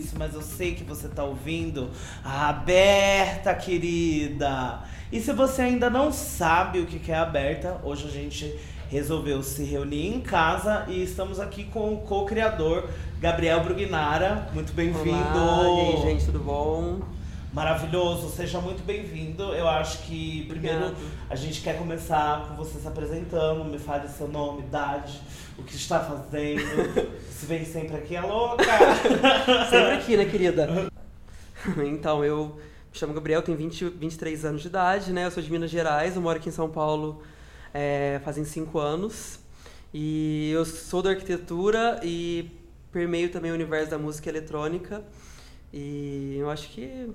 isso, mas eu sei que você tá ouvindo. A aberta, querida! E se você ainda não sabe o que é aberta, hoje a gente resolveu se reunir em casa e estamos aqui com o co-criador Gabriel Brugnara. Muito bem-vindo! E aí, gente, tudo bom? Maravilhoso, seja muito bem-vindo. Eu acho que primeiro Obrigado. a gente quer começar com você se apresentando, me fale seu nome, idade, o que está fazendo. se vem sempre aqui, é louca! Sempre aqui, né, querida? Então, eu me chamo Gabriel, tenho 20, 23 anos de idade, né? Eu sou de Minas Gerais, eu moro aqui em São Paulo é, fazem 5 anos. E eu sou da arquitetura e permeio também o universo da música eletrônica. E eu acho que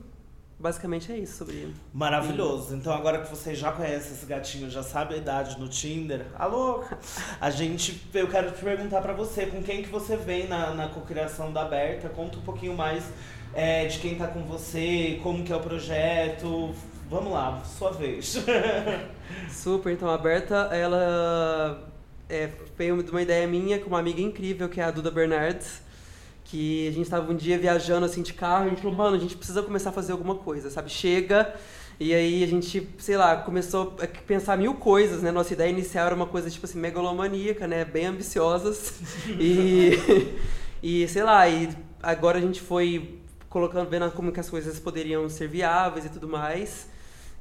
basicamente é isso sobre. Maravilhoso. Então agora que você já conhece esse gatinho, já sabe a idade no Tinder, alô? A gente, eu quero te perguntar pra você, com quem que você vem na, na cocriação da Aberta? Conta um pouquinho mais é, de quem tá com você, como que é o projeto. Vamos lá, sua vez. Super, então a Berta, ela é, veio de uma ideia minha com uma amiga incrível que é a Duda Bernardes, que a gente estava um dia viajando assim de carro e a gente falou, mano, a gente precisa começar a fazer alguma coisa, sabe? Chega. E aí a gente, sei lá, começou a pensar mil coisas, né? Nossa ideia inicial era uma coisa tipo assim megalomaníaca, né? Bem ambiciosas. e e sei lá, e agora a gente foi colocando vendo como que as coisas poderiam ser viáveis e tudo mais.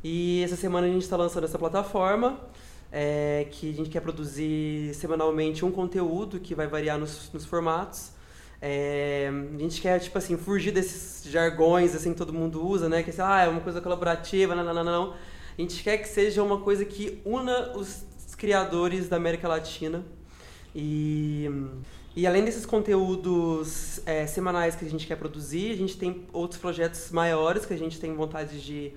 E essa semana a gente está lançando essa plataforma, é, que a gente quer produzir semanalmente um conteúdo que vai variar nos, nos formatos. É, a gente quer, tipo assim, fugir desses jargões assim que todo mundo usa, né? Que assim, ah, é uma coisa colaborativa, não, não, não, não. A gente quer que seja uma coisa que una os criadores da América Latina. E, e além desses conteúdos é, semanais que a gente quer produzir, a gente tem outros projetos maiores que a gente tem vontade de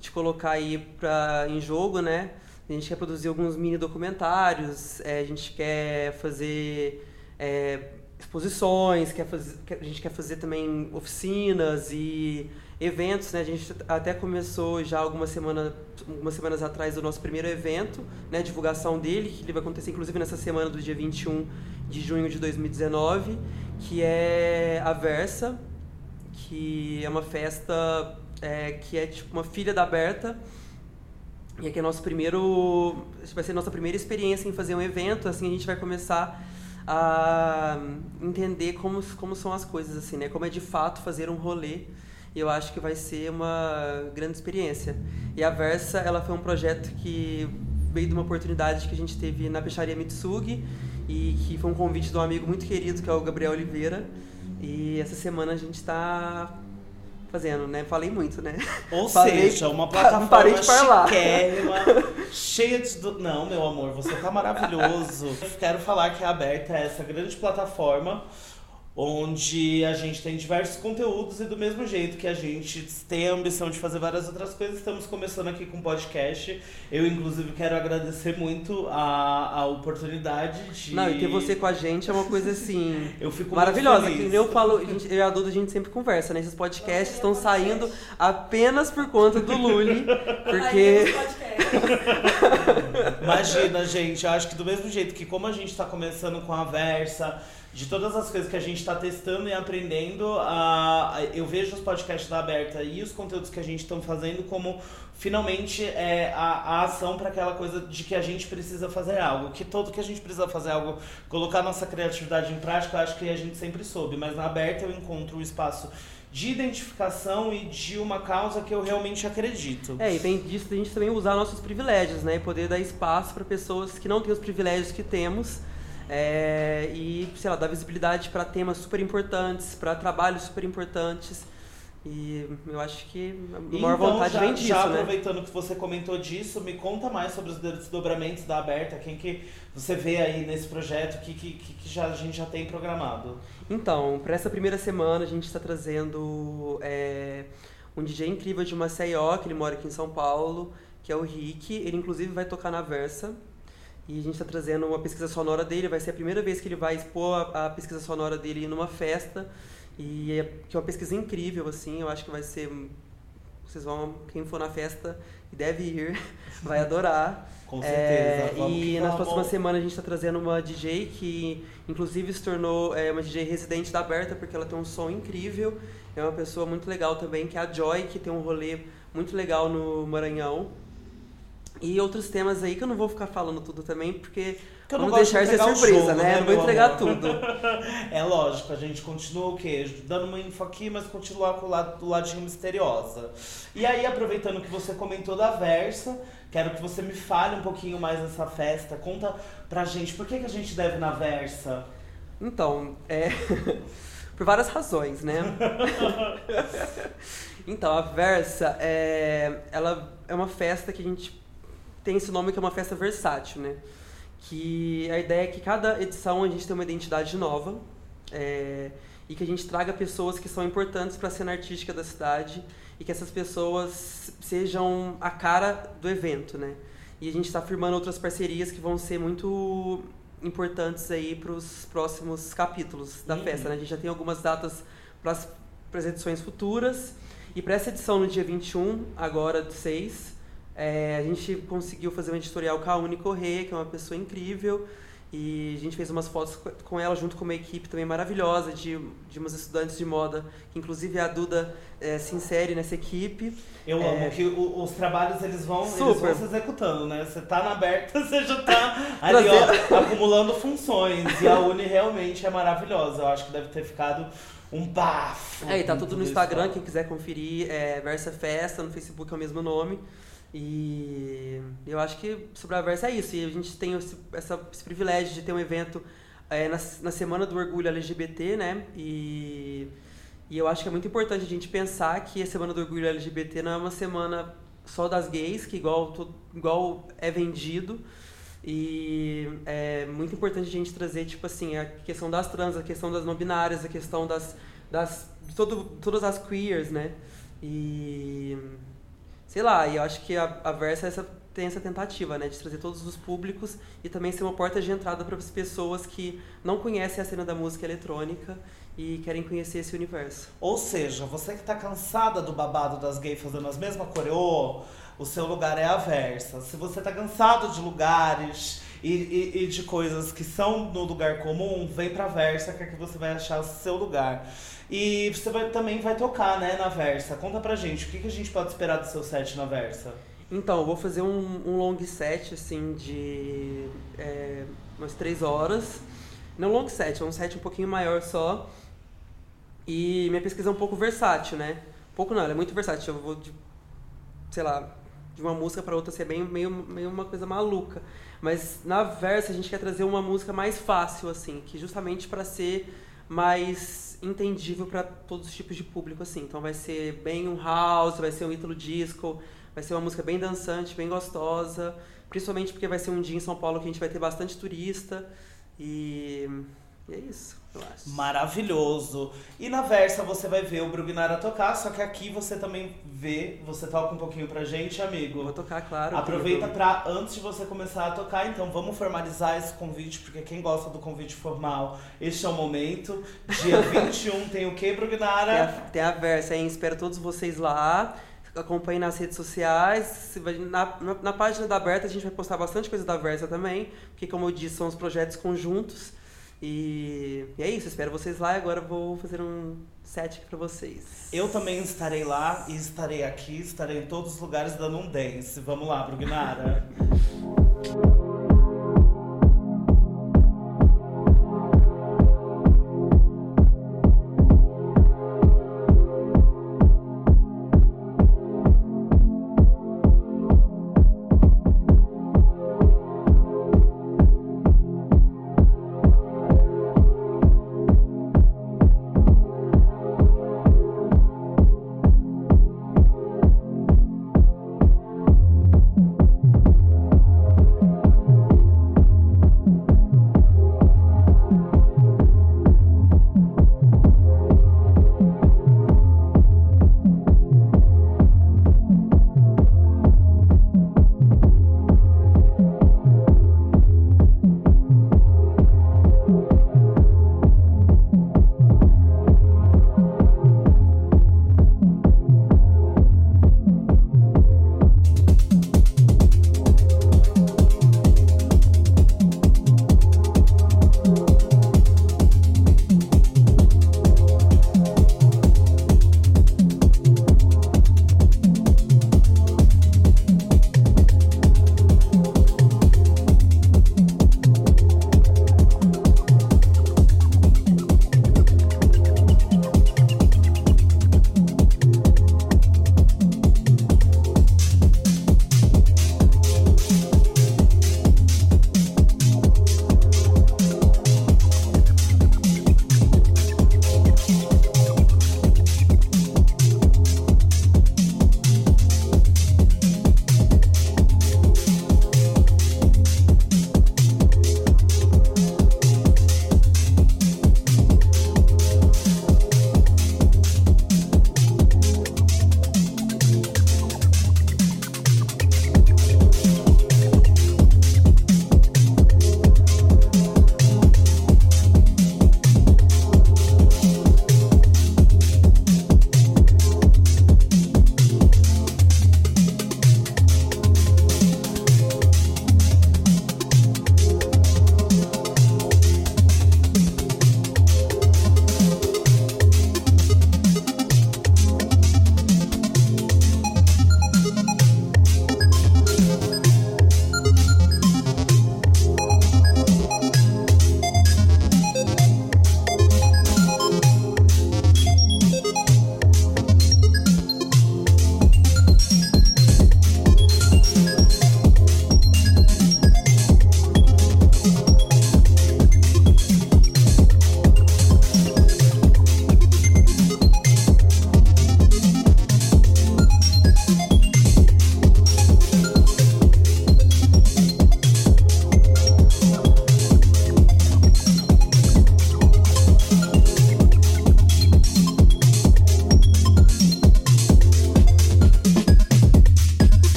de colocar aí pra, em jogo, né? A gente quer produzir alguns mini documentários, é, a gente quer fazer é, exposições, quer fazer, a gente quer fazer também oficinas e eventos, né? A gente até começou já algumas semanas, algumas semanas atrás o nosso primeiro evento, né? Divulgação dele, que ele vai acontecer inclusive nessa semana do dia 21 de junho de 2019, que é a Versa, que é uma festa é, que é tipo uma filha da Berta. E aqui é nosso primeiro. Vai ser nossa primeira experiência em fazer um evento, assim, a gente vai começar a entender como, como são as coisas, assim, né? Como é de fato fazer um rolê. E eu acho que vai ser uma grande experiência. E a Versa, ela foi um projeto que veio de uma oportunidade que a gente teve na peixaria Mitsugi e que foi um convite de um amigo muito querido, que é o Gabriel Oliveira. E essa semana a gente está fazendo, né? Falei muito, né? Ou Falei- seja, uma parei plataforma de falar. chiquérrima, cheia de... do- Não, meu amor, você tá maravilhoso. Eu quero falar que a Aberta é essa grande plataforma onde a gente tem diversos conteúdos e do mesmo jeito que a gente tem a ambição de fazer várias outras coisas, estamos começando aqui com podcast. Eu, inclusive, quero agradecer muito a, a oportunidade de... Não, e ter você com a gente é uma coisa assim. Eu fico muito Maravilhosa, eu falo, gente- eu e a Duda a gente sempre conversa, né? Esses podcasts estão saindo apenas por conta do Lully, porque Imagina, gente, eu acho que do mesmo jeito que como a gente tá começando com a Versa, de todas as coisas que a gente tá testando e aprendendo, a, a- eu vejo os podcasts da Aberta e os conteúdos que a gente estão fazendo como finalmente é a, a ação para aquela coisa de que a gente precisa fazer algo, que todo que a gente precisa fazer algo, colocar nossa criatividade em prática, eu acho que a gente sempre soube, mas na Aberta eu encontro um espaço de identificação e de uma causa que eu realmente acredito. É, e vem disso da gente também usar nossos privilégios, né? E poder dar espaço para pessoas que não têm os privilégios que temos. É, e, sei lá, dar visibilidade para temas super importantes, para trabalhos super importantes. E eu acho que a maior Então, vontade já, vem disso, já né? aproveitando que você comentou disso, me conta mais sobre os desdobramentos da Aberta, quem que você vê aí nesse projeto, que, que, que que já, a gente já tem programado. Então, para essa primeira semana a gente está trazendo é, um DJ incrível de Maceió, que ele mora aqui em São Paulo, que é o Rick. Ele inclusive vai tocar na Versa. E a gente está trazendo uma pesquisa sonora dele. Vai ser a primeira vez que ele vai expor a, a pesquisa sonora dele numa festa. E é, que é uma pesquisa incrível, assim. Eu acho que vai ser Vocês vão, quem for na festa e deve ir, vai adorar. Com certeza. É, e nas próximas semanas a gente está trazendo uma DJ que, inclusive, se tornou é, uma DJ residente da Aberta, porque ela tem um som incrível. É uma pessoa muito legal também, que é a Joy, que tem um rolê muito legal no Maranhão. E outros temas aí que eu não vou ficar falando tudo também, porque eu vamos deixar de ser surpresa, jogo, né? né? Não vou entregar amor? tudo. é lógico, a gente continua o quê? Dando uma info aqui, mas continuar com o lado, do ladinho misteriosa. E aí, aproveitando que você comentou da Versa, quero que você me fale um pouquinho mais dessa festa. Conta pra gente por que, que a gente deve na Versa. Então, é. por várias razões, né? então, a Versa é, ela é uma festa que a gente tem esse nome que é uma festa versátil, né? Que a ideia é que cada edição a gente tem uma identidade nova é, e que a gente traga pessoas que são importantes para a cena artística da cidade e que essas pessoas sejam a cara do evento, né? E a gente está firmando outras parcerias que vão ser muito importantes aí para os próximos capítulos da Uhum. festa, né? A gente já tem algumas datas para as edições futuras. E para essa edição, no dia 21, agora do 6, é, a gente conseguiu fazer um editorial com a Uni Corrêa, que é uma pessoa incrível. E a gente fez umas fotos co- com ela, junto com uma equipe também maravilhosa de, de umas estudantes de moda, que inclusive a Duda é, se insere nessa equipe. Eu É. amo que o- os trabalhos eles vão, eles Super. vão se executando, né? Você tá na aberta, você já tá ali, ó, acumulando funções. E a Uni realmente é maravilhosa. Eu acho que deve ter ficado um bafo. É, e tá tudo no. Instagram, quem quiser conferir, é Versa Festa, no Facebook é o mesmo nome. E eu acho que Versa é isso. E a gente tem esse, essa- esse privilégio de ter um evento é, na, na Semana do Orgulho LGBT, né? E, e eu acho que é muito importante a gente pensar que a Semana do Orgulho LGBT não é uma semana só das gays, que igual, to- igual é vendido. E é muito importante a gente trazer, tipo assim, a questão das trans, a questão das não binárias, a questão das. das todo, todas as queers, né? E. Sei lá, e eu acho que a, a Versa essa, tem essa tentativa, né? De trazer todos os públicos e também ser uma porta de entrada para as pessoas que não conhecem a cena da música eletrônica e querem conhecer esse universo. Ou seja, você que tá cansada do babado das gays fazendo as mesmas coreô, o seu lugar é a versa. Se você tá cansado de lugares e, e- e de coisas que são no lugar comum, vem pra Versa, que aqui você vai achar o seu lugar. E você vai- também vai tocar, né, na Versa. Conta pra gente, o que, que a gente pode esperar do seu set na Versa? Então, eu vou fazer um, um long set, assim, de é, umas três horas. Não long set, é um set um pouquinho maior só. E minha pesquisa é um pouco versátil, né? Pouco não, ela é muito versátil. Eu vou de, sei lá, de uma música para outra ser bem meio, meio uma coisa maluca. Mas na versa a gente quer trazer uma música mais fácil, assim, que justamente para ser entendível para todos os tipos de público, assim. Então vai ser bem um house, vai ser um ítalo disco, vai ser uma música bem dançante, bem gostosa, principalmente porque vai ser um dia em São Paulo que a gente vai ter bastante turista. E, e é isso, Maravilhoso. E na Versa você vai ver o Brugnara tocar, só que aqui você também vê, você toca um pouquinho pra gente, amigo. Vou tocar, claro. Aproveita querido. pra, antes de você começar a tocar, então vamos formalizar esse convite, porque quem gosta do convite formal, este é o momento. Dia 21 tem o que, Tem a, Brugnara? tem a versa, hein? Espero todos vocês lá. Acompanhe nas redes sociais. Na, na, na página da Aberta a gente vai postar bastante coisa da Versa também. Porque, como eu disse, são os projetos conjuntos. E, e é isso, espero vocês lá. E agora vou fazer um set aqui pra vocês. Eu também estarei lá e estarei aqui, estarei em todos os lugares dando um dance. Vamos lá, Brugnara.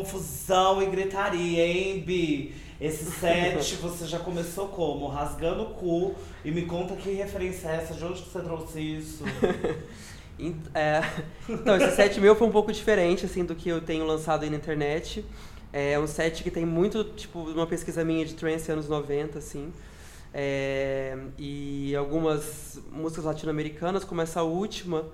confusão e gritaria, hein, Bi? Esse set você já começou como? Rasgando o cu. E me conta que referência é essa, de onde que você trouxe isso? É, então, esse set meu foi um pouco diferente, assim, do que eu tenho lançado aí na internet. É um set que tem muito, tipo, uma pesquisa minha de trance anos 90, assim. É, e algumas músicas latino-americanas, como essa última,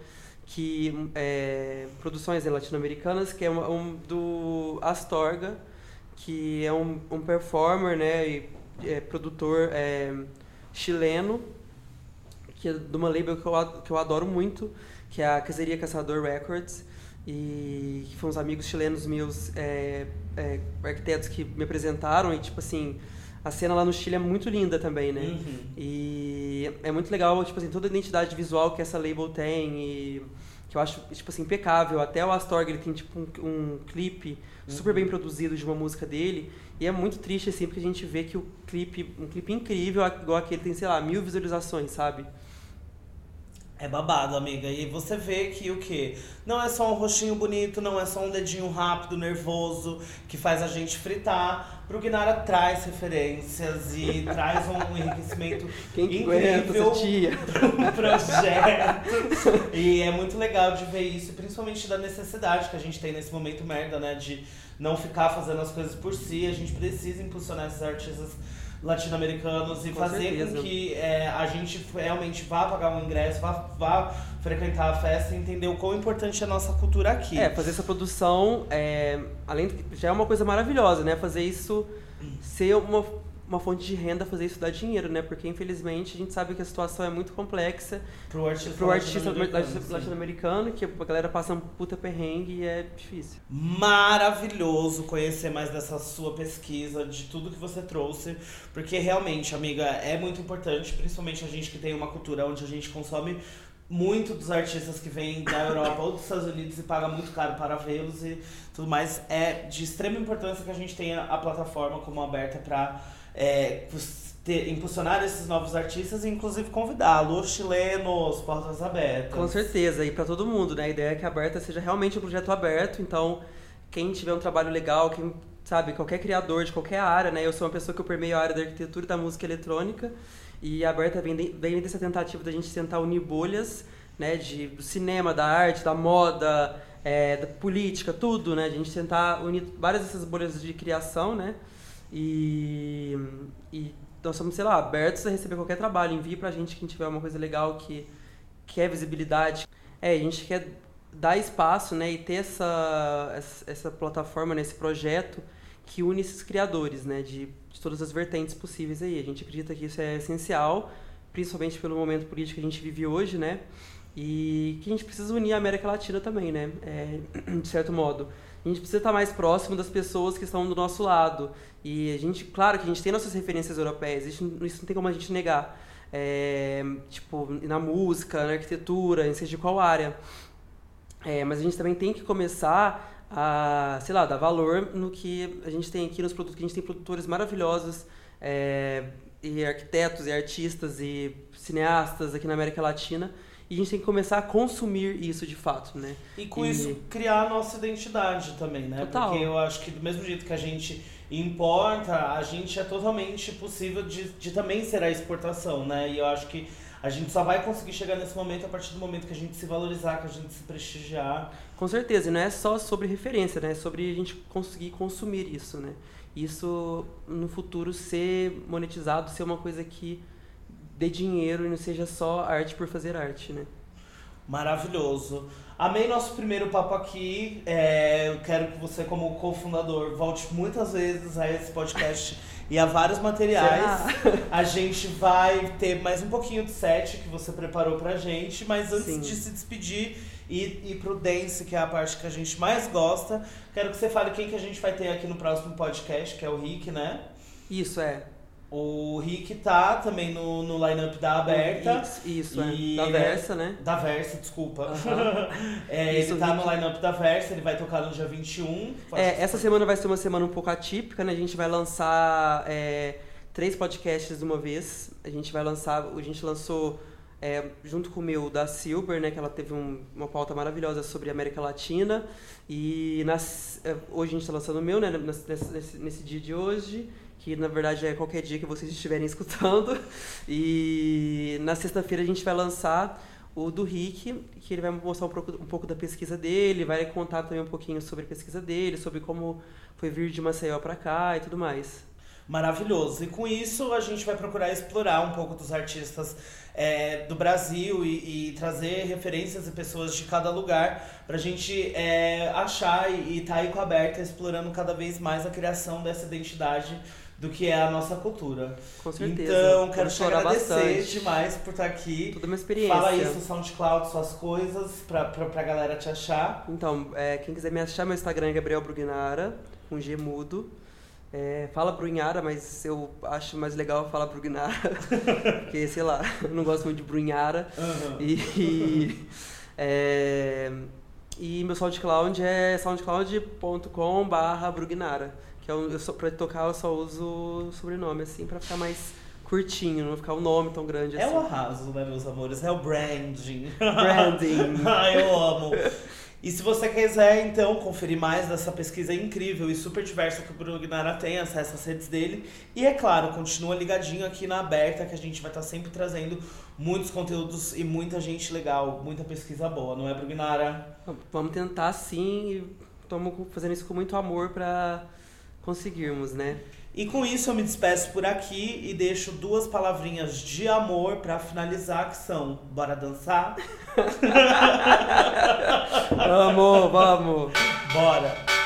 que é, produções latino-americanas, que é uma, um, do Astorga, que é um, um performer, né, e é, produtor é, chileno, que é de uma label que eu, que eu adoro muito, que é a Caseria Caçador Records. E que foram uns amigos chilenos meus, é, é, arquitetos que me apresentaram. E, tipo assim, a cena lá no Chile é muito linda também, né? Uhum. E é muito legal, tipo assim, toda a identidade visual que essa label tem e que eu acho, tipo assim, impecável. Até o Astorg, ele tem, tipo, um, um clipe super bem produzido de uma música dele. E é muito triste, assim, porque a gente vê que o clipe, um clipe incrível, igual aquele, tem, sei lá, mil visualizações, sabe? É babado, amiga. E você vê que o quê? Não é só um rostinho bonito, não é só um dedinho rápido, nervoso, que faz a gente fritar. Pro Guinara traz referências e traz um enriquecimento Quem que incrível pro projeto. e é muito legal de ver isso, principalmente da necessidade que a gente tem nesse momento merda, né? De não ficar fazendo as coisas por si. A gente precisa impulsionar esses artistas latino-americanos e Com fazer certeza. com que é, a gente realmente vá pagar um ingresso, vá, vá frequentar a festa e entender o quão importante é a nossa cultura aqui. É, fazer essa produção, é, além de, já é uma coisa maravilhosa, né? Fazer isso ser uma, uma fonte de renda, fazer isso dar dinheiro, né? Porque infelizmente a gente sabe que a situação é muito complexa pro artista, pro artista latino-americano, latino-americano, que a galera passa um puta perrengue e é difícil. Maravilhoso conhecer mais dessa sua pesquisa, de tudo que você trouxe, porque realmente, amiga, é muito importante, principalmente a gente que tem uma cultura onde a gente consome muito dos artistas que vêm da Europa ou dos Estados Unidos e paga muito caro para vê-los e tudo mais. É de extrema importância que a gente tenha a plataforma como aberta para é, ter- impulsionar esses novos artistas e inclusive convidá-los, chilenos, portas abertas. Com certeza, e pra todo mundo, né? A ideia é que a Aberta seja realmente um projeto aberto, então quem tiver um trabalho legal, quem sabe, qualquer criador de qualquer área, né? Eu sou uma pessoa que eu permeio a área da arquitetura e da música eletrônica, e a Aberta vem, de- vem dessa tentativa da gente tentar unir bolhas, né? De, do cinema, da arte, da moda, é, da política, tudo, né? A gente tentar unir várias dessas bolhas de criação, né? E, e nós somos, sei lá, abertos a receber qualquer trabalho. Envie pra gente quem tiver uma coisa legal que quer visibilidade. É, a gente quer dar espaço, né, e ter essa, essa, plataforma, né, esse projeto que une esses criadores, né, de, de todas as vertentes possíveis aí. A gente acredita que isso é essencial, principalmente pelo momento político que a gente vive hoje, né, e que a gente precisa unir a América Latina também, né, é, de certo modo. A gente precisa estar mais próximo das pessoas que estão do nosso lado. E a gente, claro que a gente tem nossas referências europeias, isso, não tem como a gente negar. É, tipo, na música, na arquitetura, em seja de qual área. É, mas a gente também tem que começar a, sei lá, dar valor no que a gente tem aqui nos produtos, que a gente tem produtores maravilhosos, é, e arquitetos, e artistas, e cineastas aqui na América Latina, e a gente tem que começar a consumir isso de fato, né? E com E- isso criar a nossa identidade também, né? Total. Porque eu acho que do mesmo jeito que a gente importa, a gente é totalmente possível de, de também ser a exportação, né? E eu acho que a gente só vai conseguir chegar nesse momento a partir do momento que a gente se valorizar, que a gente se prestigiar. Com certeza, e não é só sobre referência, né? É sobre a gente conseguir consumir isso, né? Isso no futuro ser monetizado, ser uma coisa que dê dinheiro e não seja só arte por fazer arte, né? Maravilhoso. Amei nosso primeiro papo aqui. É, eu quero que você, como cofundador, volte muitas vezes a esse podcast e a vários materiais. A gente vai ter mais um pouquinho de set que você preparou pra gente, mas antes Sim. de se despedir e ir pro dance, que é a parte que a gente mais gosta, quero que você fale quem que a gente vai ter aqui no próximo podcast, que é o Rick, né? Isso é. O Rick tá também no, no line-up da Aberta. Isso, isso E é. Da é- Versa, né? Da Versa, desculpa. Aham. É, Isso, ele tá Rick. no line-up da Versa, ele vai tocar no dia 21. Pode- É, essa semana vai ser uma semana um pouco atípica, né? A gente vai lançar é, três podcasts de uma vez. A gente vai lançar, a gente lançou é, junto com o meu da Silver, né? Que ela teve um- uma pauta maravilhosa sobre a América Latina. E nas, é, hoje a gente está lançando o meu, né? Nesse, nesse, nesse dia de hoje. Que na verdade é qualquer dia que vocês estiverem escutando. E na sexta-feira a gente vai lançar o do Rick, que ele vai mostrar um pouco, um pouco da pesquisa dele, vai contar também um pouquinho sobre a pesquisa dele, sobre como foi vir de Maceió pra cá e tudo mais. Maravilhoso. E com isso a gente vai procurar explorar um pouco dos artistas é, do Brasil e, e trazer referências e pessoas de cada lugar pra gente é, achar e estar tá aí com a aberta explorando cada vez mais a criação dessa identidade do que é a nossa cultura. Com certeza. Então, quero te agradecer bastante. demais por estar aqui. Tudo uma experiência. Fala aí no SoundCloud, suas coisas, pra, pra, pra galera te achar. Então, é, quem quiser me achar, meu Instagram é Gabriel Brugnara, com G mudo. É, fala Brunhara, mas eu acho mais legal falar Brugnara, porque, sei lá, eu não gosto muito de Brunhara. Uhum. E, e, é, e meu SoundCloud é soundcloud.com barra Brugnara, que eu, eu só, pra tocar eu só uso o sobrenome, assim, pra ficar mais curtinho, não ficar o nome tão grande É assim. o arraso, né, meus amores? É o branding. Branding. ah, eu amo. E se você quiser, então, conferir mais dessa pesquisa incrível e super diversa que o Bruno Gnara tem, acessa as redes dele. E, é claro, continua ligadinho aqui na Aberta, que a gente vai estar sempre trazendo muitos conteúdos e muita gente legal, muita pesquisa boa, não é, Brugnara? Vamos tentar sim e estamos fazendo isso com muito amor pra conseguirmos, né? E com isso eu me despeço por aqui e deixo duas palavrinhas de amor pra finalizar, que são bora dançar? Vamos, vamos! Bora!